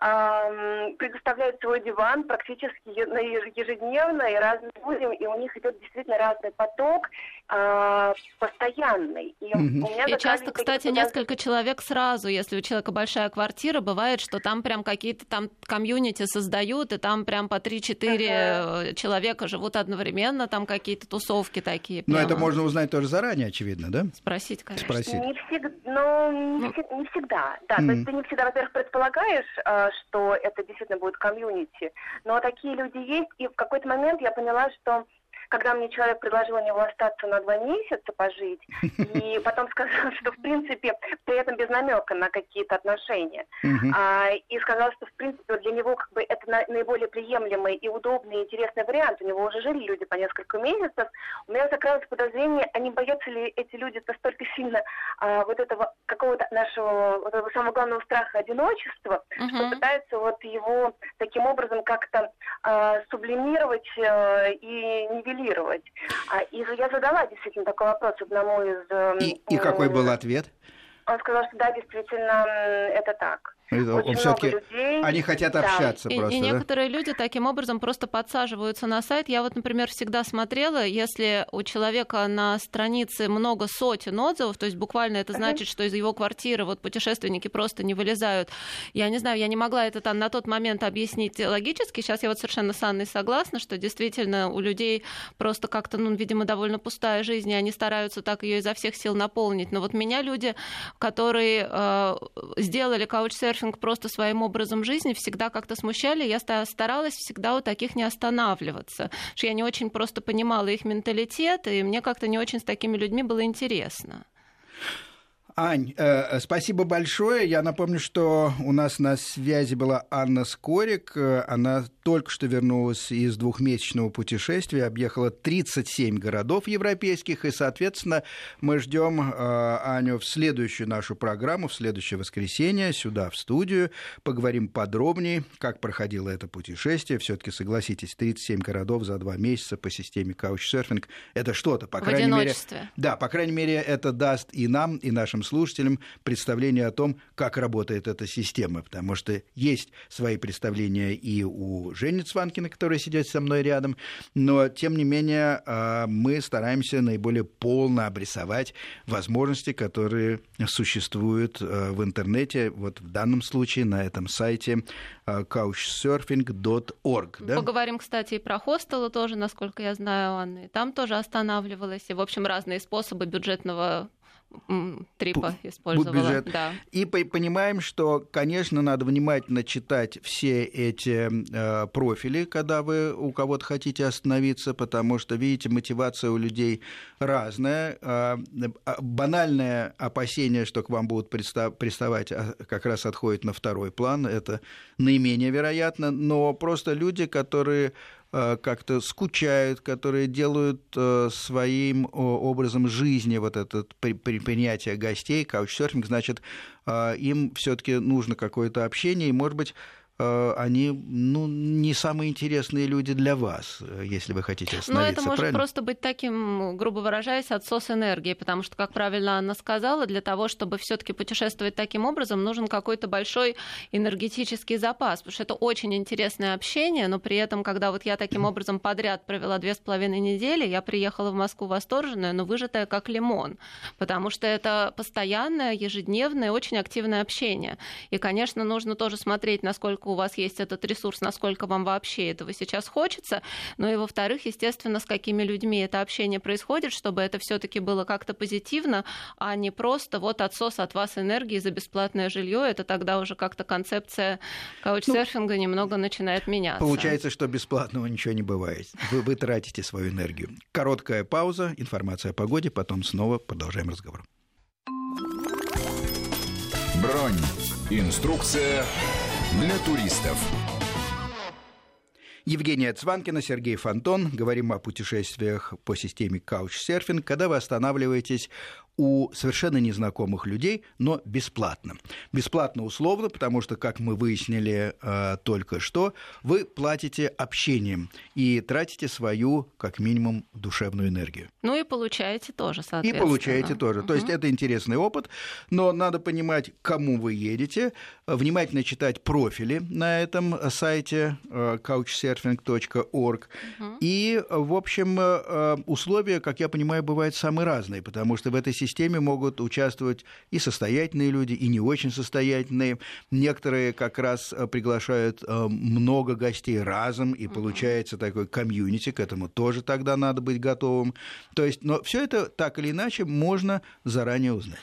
предоставляют свой диван практически ежедневно и разным людям, и у них идет действительно разный поток э, постоянный. И, угу. и часто, кстати, несколько человек сразу, если у человека большая квартира, бывает, что там прям какие-то там комьюнити создают, и там прям по 3-4 угу. человека живут одновременно, там какие-то тусовки такие. Но это можно узнать тоже заранее, очевидно, да? Спросить, конечно. Спросить. Не всегда, но не, ну. не всегда, да. Mm. То есть ты не всегда, во-первых, предполагаешь, а, что это действительно будет комьюнити. Но такие люди есть, и в какой-то момент я поняла, что когда мне человек предложил у него остаться на два месяца пожить, и потом сказал, что в принципе при этом без намека на какие-то отношения, а, и сказал, что в принципе для него как бы это на, наиболее приемлемый и удобный и интересный вариант. У него уже жили люди по несколько месяцев. У меня закралось подозрение, а не боятся ли эти люди настолько сильно а, вот этого какого-то нашего вот этого самого главного страха одиночества, uh-huh. что пытаются вот его таким образом как-то а, сублимировать а, и нивелировать регулировать. А, и я задала действительно такой вопрос одному из... Эм, и, и какой был ответ? Он сказал, что да, действительно, это так. Он все-таки они хотят общаться да. просто. И, и да? некоторые люди таким образом просто подсаживаются на сайт. Я вот, например, всегда смотрела, если у человека на странице много сотен отзывов, то есть буквально это значит, что из его квартиры вот путешественники просто не вылезают. Я не знаю, я не могла это там на тот момент объяснить логически. Сейчас я вот совершенно с Анной согласна, что действительно у людей просто как-то, ну, видимо, довольно пустая жизнь, и они стараются так ее изо всех сил наполнить. Но вот меня люди, которые э, сделали каучсерфинг серфинг просто своим образом жизни всегда как-то смущали. Я старалась всегда у таких не останавливаться. Что я не очень просто понимала их менталитет, и мне как-то не очень с такими людьми было интересно. Ань, э, спасибо большое. Я напомню, что у нас на связи была Анна Скорик. Она только что вернулась из двухмесячного путешествия, объехала 37 городов европейских, и, соответственно, мы ждем э, Аню в следующую нашу программу, в следующее воскресенье, сюда, в студию. Поговорим подробнее, как проходило это путешествие. Все-таки согласитесь, 37 городов за два месяца по системе Couchsurfing – это что-то, по в крайней мере. Да, по крайней мере, это даст и нам, и нашим слушателям представление о том, как работает эта система, потому что есть свои представления и у Жени Цванкина, которая сидит со мной рядом, но, тем не менее, а, мы стараемся наиболее полно обрисовать возможности, которые существуют а, в интернете, вот в данном случае на этом сайте а, couchsurfing.org. Да? Поговорим, кстати, и про хостелы тоже, насколько я знаю, Анна. Там тоже останавливалась. И, в общем, разные способы бюджетного трипа использовала. Бюджет. Да. И понимаем, что, конечно, надо внимательно читать все эти э, профили, когда вы у кого-то хотите остановиться, потому что, видите, мотивация у людей разная. Э, банальное опасение, что к вам будут приставать, а, как раз отходит на второй план. Это наименее вероятно, но просто люди, которые как-то скучают, которые делают э, своим образом жизни вот это принятие гостей, каучсерфинг, значит, э, им все таки нужно какое-то общение, и, может быть, э, они ну, не самые интересные люди для вас, если вы хотите остановиться. Но это может правильно? просто быть таким, грубо выражаясь, отсос энергии, потому что, как правильно Анна сказала, для того, чтобы все-таки путешествовать таким образом, нужен какой-то большой энергетический запас, потому что это очень интересное общение, но при этом, когда вот я таким образом подряд провела две с половиной недели, я приехала в Москву восторженная, но выжатая как лимон, потому что это постоянное, ежедневное, очень активное общение. И, конечно, нужно тоже смотреть, насколько у вас есть этот ресурс, насколько вам вообще этого сейчас хочется, но и, во-вторых, естественно, с какими людьми это общение происходит, чтобы это все таки было как-то позитивно, а не просто вот отсос от вас энергии за бесплатное жилье. Это тогда уже как-то концепция каучсерфинга ну, немного начинает меняться. Получается, что бесплатного ничего не бывает. Вы, вы тратите свою энергию. Короткая пауза, информация о погоде, потом снова продолжаем разговор. Бронь. Инструкция для туристов. Евгения Цванкина, Сергей Фонтон. Говорим о путешествиях по системе Couchsurfing, когда вы останавливаетесь у совершенно незнакомых людей, но бесплатно. Бесплатно условно, потому что, как мы выяснили э, только что, вы платите общением и тратите свою, как минимум, душевную энергию. Ну и получаете тоже, соответственно. И получаете тоже. Угу. То есть это интересный опыт, но надо понимать, кому вы едете, внимательно читать профили на этом сайте э, couchsurfing.org. Угу. И, в общем, э, условия, как я понимаю, бывают самые разные, потому что в этой системе системе могут участвовать и состоятельные люди, и не очень состоятельные. Некоторые как раз э, приглашают э, много гостей разом, и получается такой комьюнити, к этому тоже тогда надо быть готовым. То есть, но все это так или иначе можно заранее узнать.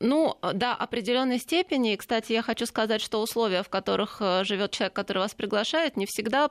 Ну, до определенной степени. Кстати, я хочу сказать, что условия, в которых э, живет человек, который вас приглашает, не всегда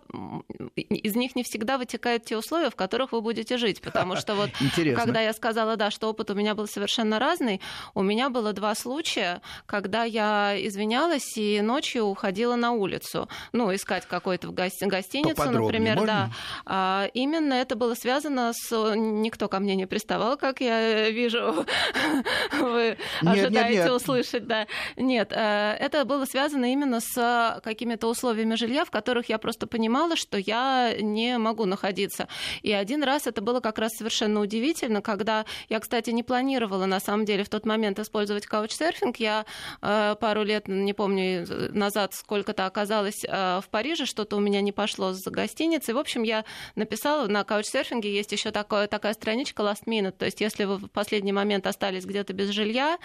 из них не всегда вытекают те условия, в которых вы будете жить. Потому что вот Интересно. когда я сказала, да, что опыт у меня был совершенно разный, у меня было два случая, когда я извинялась и ночью уходила на улицу. Ну, искать какой-то в гости... гостиницу, например, можно? да. А, именно это было связано с. Никто ко мне не приставал, как я вижу. Вы ожидаете нет, нет. услышать, да. Нет, э, это было связано именно с какими-то условиями жилья, в которых я просто понимала, что я не могу находиться. И один раз это было как раз совершенно удивительно, когда я, кстати, не планировала на самом деле в тот момент использовать каучсерфинг. Я э, пару лет, не помню, назад сколько-то оказалась э, в Париже, что-то у меня не пошло с гостиницей. В общем, я написала, на каучсерфинге есть еще такое, такая страничка last minute, то есть если вы в последний момент остались где-то без жилья,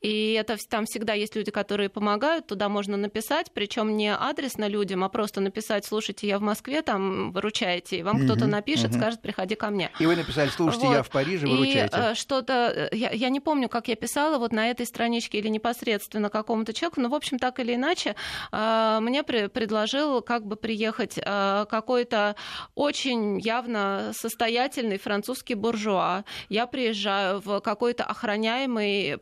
и это там всегда есть люди, которые помогают, туда можно написать, причем не адресно людям, а просто написать, слушайте, я в Москве, там выручаете, и вам угу, кто-то напишет, угу. скажет, приходи ко мне. И вы написали, слушайте, вот. я в Париже, выручайте. И э, что-то, э, я, я не помню, как я писала вот на этой страничке или непосредственно какому-то человеку, но, в общем, так или иначе, э, мне предложил как бы приехать какой-то очень явно состоятельный французский буржуа. Я приезжаю в какой-то охраняемый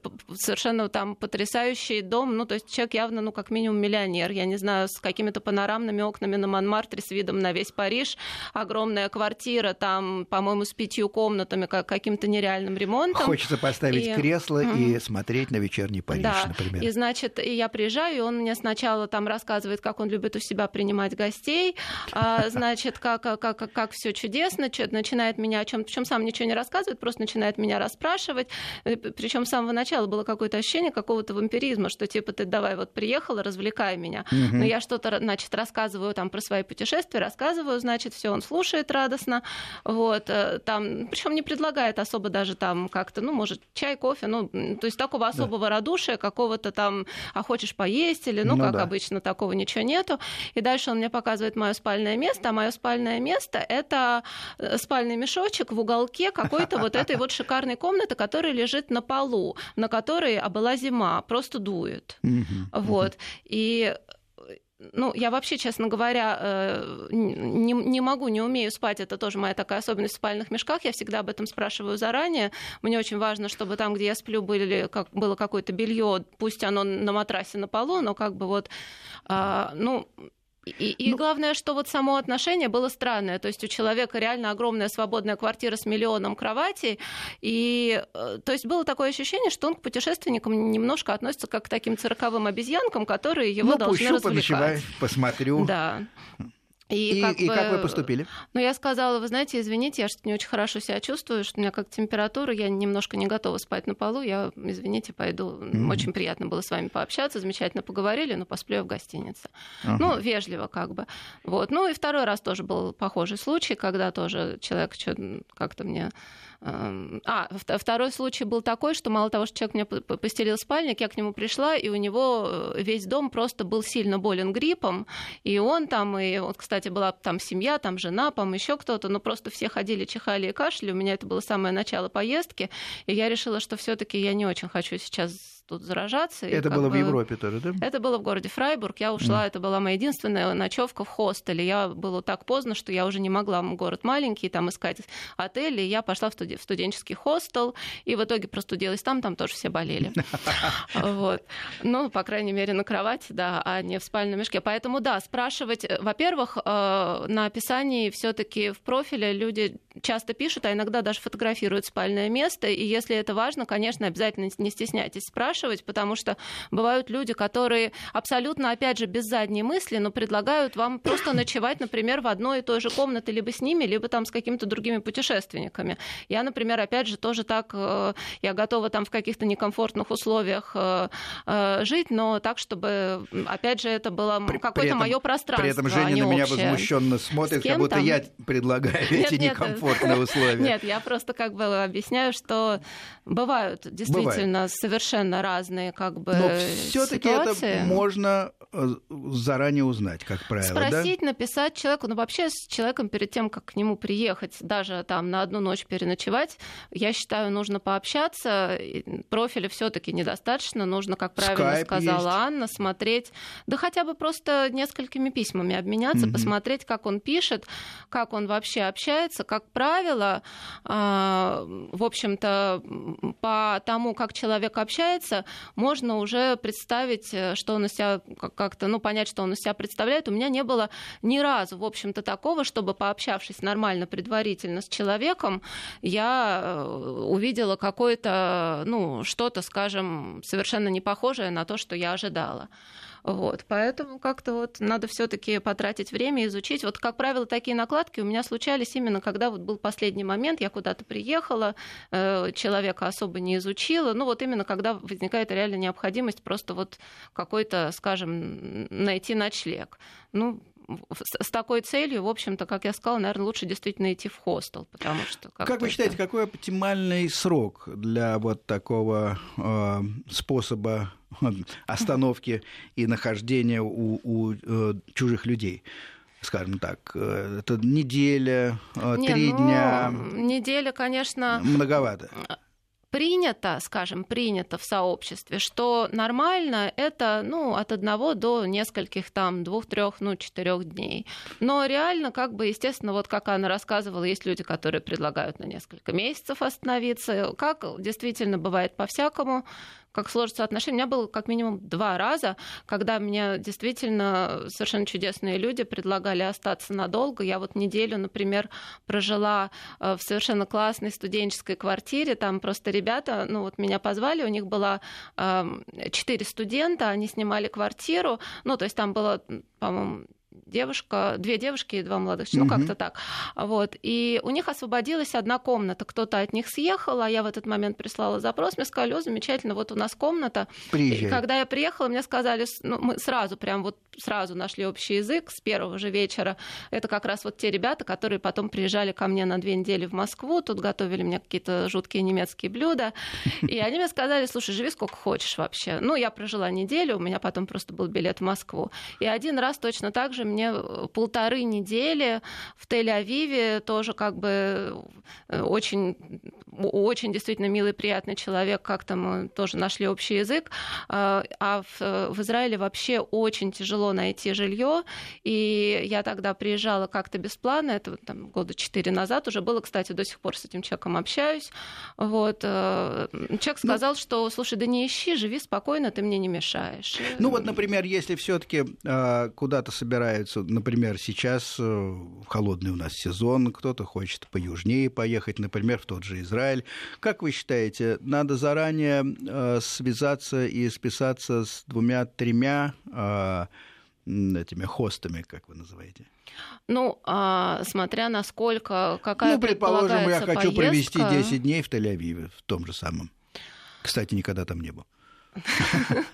совершенно там потрясающий дом, ну, то есть человек явно, ну, как минимум миллионер, я не знаю, с какими-то панорамными окнами на Монмартре, с видом на весь Париж, огромная квартира, там, по-моему, с пятью комнатами, как каким-то нереальным ремонтом. Хочется поставить и... кресло mm-hmm. и смотреть на вечерний Париж, да. например. И, значит, я приезжаю, и он мне сначала там рассказывает, как он любит у себя принимать гостей, а, значит, как, как, как, как все чудесно, начинает меня о чем причем сам ничего не рассказывает, просто начинает меня расспрашивать. Э, причем с самого начала было как какое-то ощущение какого-то вампиризма, что типа ты давай вот приехала, развлекай меня. Угу. Но я что-то, значит, рассказываю там про свои путешествия, рассказываю, значит, все он слушает радостно. Вот, э, там, причем не предлагает особо даже там как-то, ну, может, чай, кофе, ну, то есть такого особого да. радушия, какого-то там, а хочешь поесть или, ну, ну как да. обычно, такого ничего нету. И дальше он мне показывает мое спальное место, а мое спальное место это э, спальный мешочек в уголке какой-то вот этой вот шикарной комнаты, которая лежит на полу, на которой которой, а была зима, просто дует. Вот. И ну, я вообще, честно говоря, э, не, не могу, не умею спать. Это тоже моя такая особенность в спальных мешках. Я всегда об этом спрашиваю заранее. Мне очень важно, чтобы там, где я сплю, были, как, было какое-то белье, пусть оно на матрасе на полу, но как бы вот, а, ну, И, и ну, главное, что вот само отношение было странное. То есть у человека реально огромная свободная квартира с миллионом кроватей. И э, то есть было такое ощущение, что он к путешественникам немножко относится как к таким цирковым обезьянкам, которые его ну, должны пущу, развлекать. поночевай, посмотрю. Да. И, и, как, и бы, как вы поступили? Ну, я сказала, вы знаете, извините, я что-то не очень хорошо себя чувствую, что у меня как температура, я немножко не готова спать на полу, я, извините, пойду. Mm-hmm. Очень приятно было с вами пообщаться, замечательно поговорили, но посплю я в гостинице. Uh-huh. Ну, вежливо как бы. Вот. Ну, и второй раз тоже был похожий случай, когда тоже человек как-то мне а, второй случай был такой, что мало того, что человек мне постелил спальник, я к нему пришла, и у него э, весь дом просто был сильно болен гриппом, и он там, и вот, кстати, была там семья, там жена, по еще кто-то, но просто все ходили, чихали и кашляли, у меня это было самое начало поездки, и я решила, что все таки я не очень хочу сейчас тут заражаться. Это было бы... в Европе тоже, да? Это было в городе Фрайбург. Я ушла, mm. это была моя единственная ночевка в хостеле. Я была так поздно, что я уже не могла, город маленький, там искать отели. Я пошла в, студ... в студенческий хостел, и в итоге простудилась там, там тоже все болели. Вот. Ну, по крайней мере, на кровати, да, а не в спальном мешке. Поэтому, да, спрашивать, э, во-первых, э, на описании все таки в профиле люди часто пишут, а иногда даже фотографируют спальное место, и если это важно, конечно, обязательно не стесняйтесь спрашивать, спрашивать, потому что бывают люди, которые абсолютно, опять же, без задней мысли, но предлагают вам просто ночевать, например, в одной и той же комнате либо с ними, либо там с какими-то другими путешественниками. Я, например, опять же, тоже так, э, я готова там в каких-то некомфортных условиях э, э, жить, но так, чтобы, опять же, это было какое-то мое пространство. При этом Женя а на меня общее. возмущенно смотрит, как будто я предлагаю эти нет, некомфортные условия. Нет, я просто как бы объясняю, что бывают действительно Бывает. совершенно разные как бы Но все-таки это можно э, заранее узнать, как правило. Спросить, да? написать человеку, ну вообще с человеком перед тем, как к нему приехать, даже там на одну ночь переночевать, я считаю, нужно пообщаться. Профиля все-таки недостаточно, нужно, как правильно Skype сказала есть. Анна, смотреть, да хотя бы просто несколькими письмами обменяться, угу. посмотреть, как он пишет, как он вообще общается. Как правило, а, в общем-то, по тому, как человек общается, можно уже представить, э, что он из себя как-то, ну, понять, что он из себя представляет. У меня не было ни разу, в общем-то, такого, чтобы, пообщавшись нормально предварительно с человеком, я э, увидела какое-то, ну, что-то, скажем, совершенно не похожее на то, что я ожидала. Вот, поэтому как-то вот надо все-таки потратить время, изучить. Вот, как правило, такие накладки у меня случались именно когда вот был последний момент, я куда-то приехала, э, человека особо не изучила, ну вот именно когда возникает реально необходимость просто вот какой-то, скажем, найти ночлег. Ну, с такой целью, в общем-то, как я сказала, наверное, лучше действительно идти в хостел, потому что... Как, как вы считаете, какой оптимальный срок для вот такого э, способа остановки и нахождения у, у э, чужих людей? скажем так, э, это неделя, э, Не, три ну, дня. Неделя, конечно. Многовато принято, скажем, принято в сообществе, что нормально это ну, от одного до нескольких там, двух-трех, ну, четырех дней. Но реально, как бы, естественно, вот как Анна рассказывала, есть люди, которые предлагают на несколько месяцев остановиться. Как действительно бывает по-всякому как сложатся отношения. У меня было как минимум два раза, когда мне действительно совершенно чудесные люди предлагали остаться надолго. Я вот неделю, например, прожила э, в совершенно классной студенческой квартире. Там просто ребята, ну вот меня позвали, у них было эм, четыре студента, они снимали квартиру. Ну, то есть там было, по-моему, девушка, две девушки и два молодых, ну как-то так. Вот. И у них освободилась одна комната. Кто-то от них съехал, а я в этот момент прислала запрос, мне сказали, о, замечательно, вот у нас комната. Приезжай. И когда я приехала, мне сказали, ну, мы сразу, прям вот сразу нашли общий язык с первого же вечера. Это как раз вот те ребята, которые потом приезжали ко мне на две недели в Москву, тут готовили мне какие-то жуткие немецкие блюда. И они мне сказали, слушай, живи сколько хочешь вообще. Ну, я прожила неделю, у меня потом просто был билет в Москву. И один раз точно так же мне э, полторы недели в Тель-Авиве тоже как бы э, очень очень действительно милый, приятный человек, как-то мы тоже нашли общий язык. А, а в, в Израиле вообще очень тяжело найти жилье, и я тогда приезжала как-то бесплатно, это там, года четыре назад уже было, кстати, до сих пор с этим человеком общаюсь. Вот. Э, человек ну сказал, ну, что, слушай, да не ищи, живи спокойно, ты мне не мешаешь. Ну вот, например, если все-таки э, куда-то собираются, например, сейчас э, холодный у нас сезон, кто-то хочет поюжнее поехать, например, в тот же Израиль. Как вы считаете, надо заранее э, связаться и списаться с двумя-тремя э, этими хостами, как вы называете? Ну, а, смотря насколько, какая Ну, предположим, я хочу поездка... провести 10 дней в Тель-Авиве, в том же самом. Кстати, никогда там не был.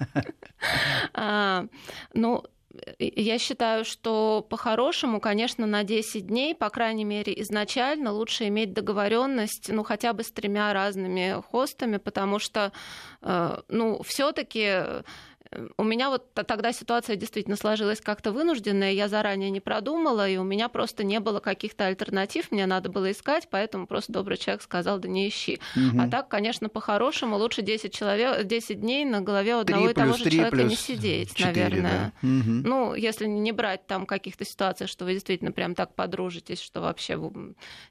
А, ну, я считаю, что по-хорошему, конечно, на 10 дней, по крайней мере, изначально лучше иметь договоренность, ну, хотя бы с тремя разными хостами, потому что, э, ну, все-таки у меня вот тогда ситуация действительно сложилась как-то вынужденная, я заранее не продумала, и у меня просто не было каких-то альтернатив, мне надо было искать, поэтому просто добрый человек сказал, да не ищи. Угу. А так, конечно, по-хорошему лучше 10, человек, 10 дней на голове одного и того же человека не сидеть, 4, наверное. Да. Угу. Ну, если не брать там каких-то ситуаций, что вы действительно прям так подружитесь, что вообще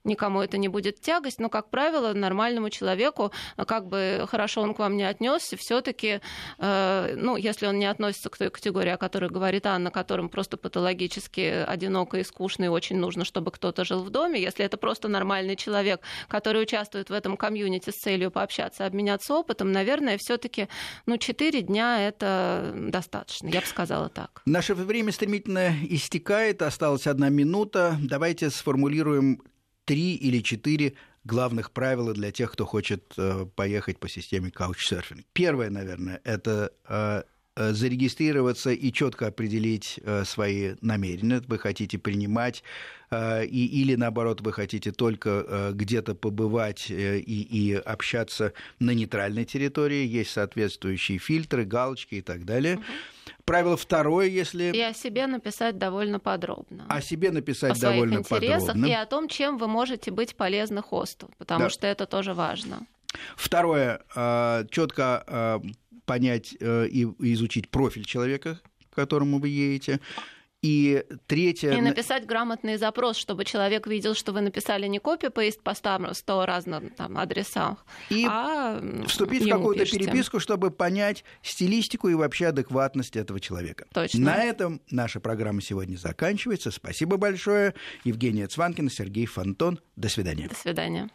никому это не будет тягость, но, как правило, нормальному человеку, как бы хорошо он к вам не отнесся, все-таки, э, ну, если он не относится к той категории, о которой говорит Анна, которым просто патологически одиноко и скучно, и очень нужно, чтобы кто-то жил в доме, если это просто нормальный человек, который участвует в этом комьюнити с целью пообщаться, обменяться опытом, наверное, все-таки ну, 4 дня это достаточно, я бы сказала так. Наше время стремительно истекает, осталась одна минута. Давайте сформулируем три или четыре главных правила для тех, кто хочет э, поехать по системе Couchsurfing. Первое, наверное, это Э, зарегистрироваться и четко определить э, свои намерения. Вы хотите принимать э, и, или, наоборот, вы хотите только где-то побывать и, и общаться на нейтральной территории. Есть соответствующие фильтры, галочки и так далее. Угу. Правило второе, если... И о себе написать довольно подробно. О себе написать о довольно своих интересах подробно. И о том, чем вы можете быть полезны хосту, потому да. что это тоже важно. Второе, четко понять э, и изучить профиль человека, к которому вы едете. И третье... И написать грамотный запрос, чтобы человек видел, что вы написали не копи-пейст по 100 разным там, адресах, и а вступить в какую-то пишите. переписку, чтобы понять стилистику и вообще адекватность этого человека. Точно. На этом наша программа сегодня заканчивается. Спасибо большое. Евгения Цванкина, Сергей Фонтон. До свидания. До свидания.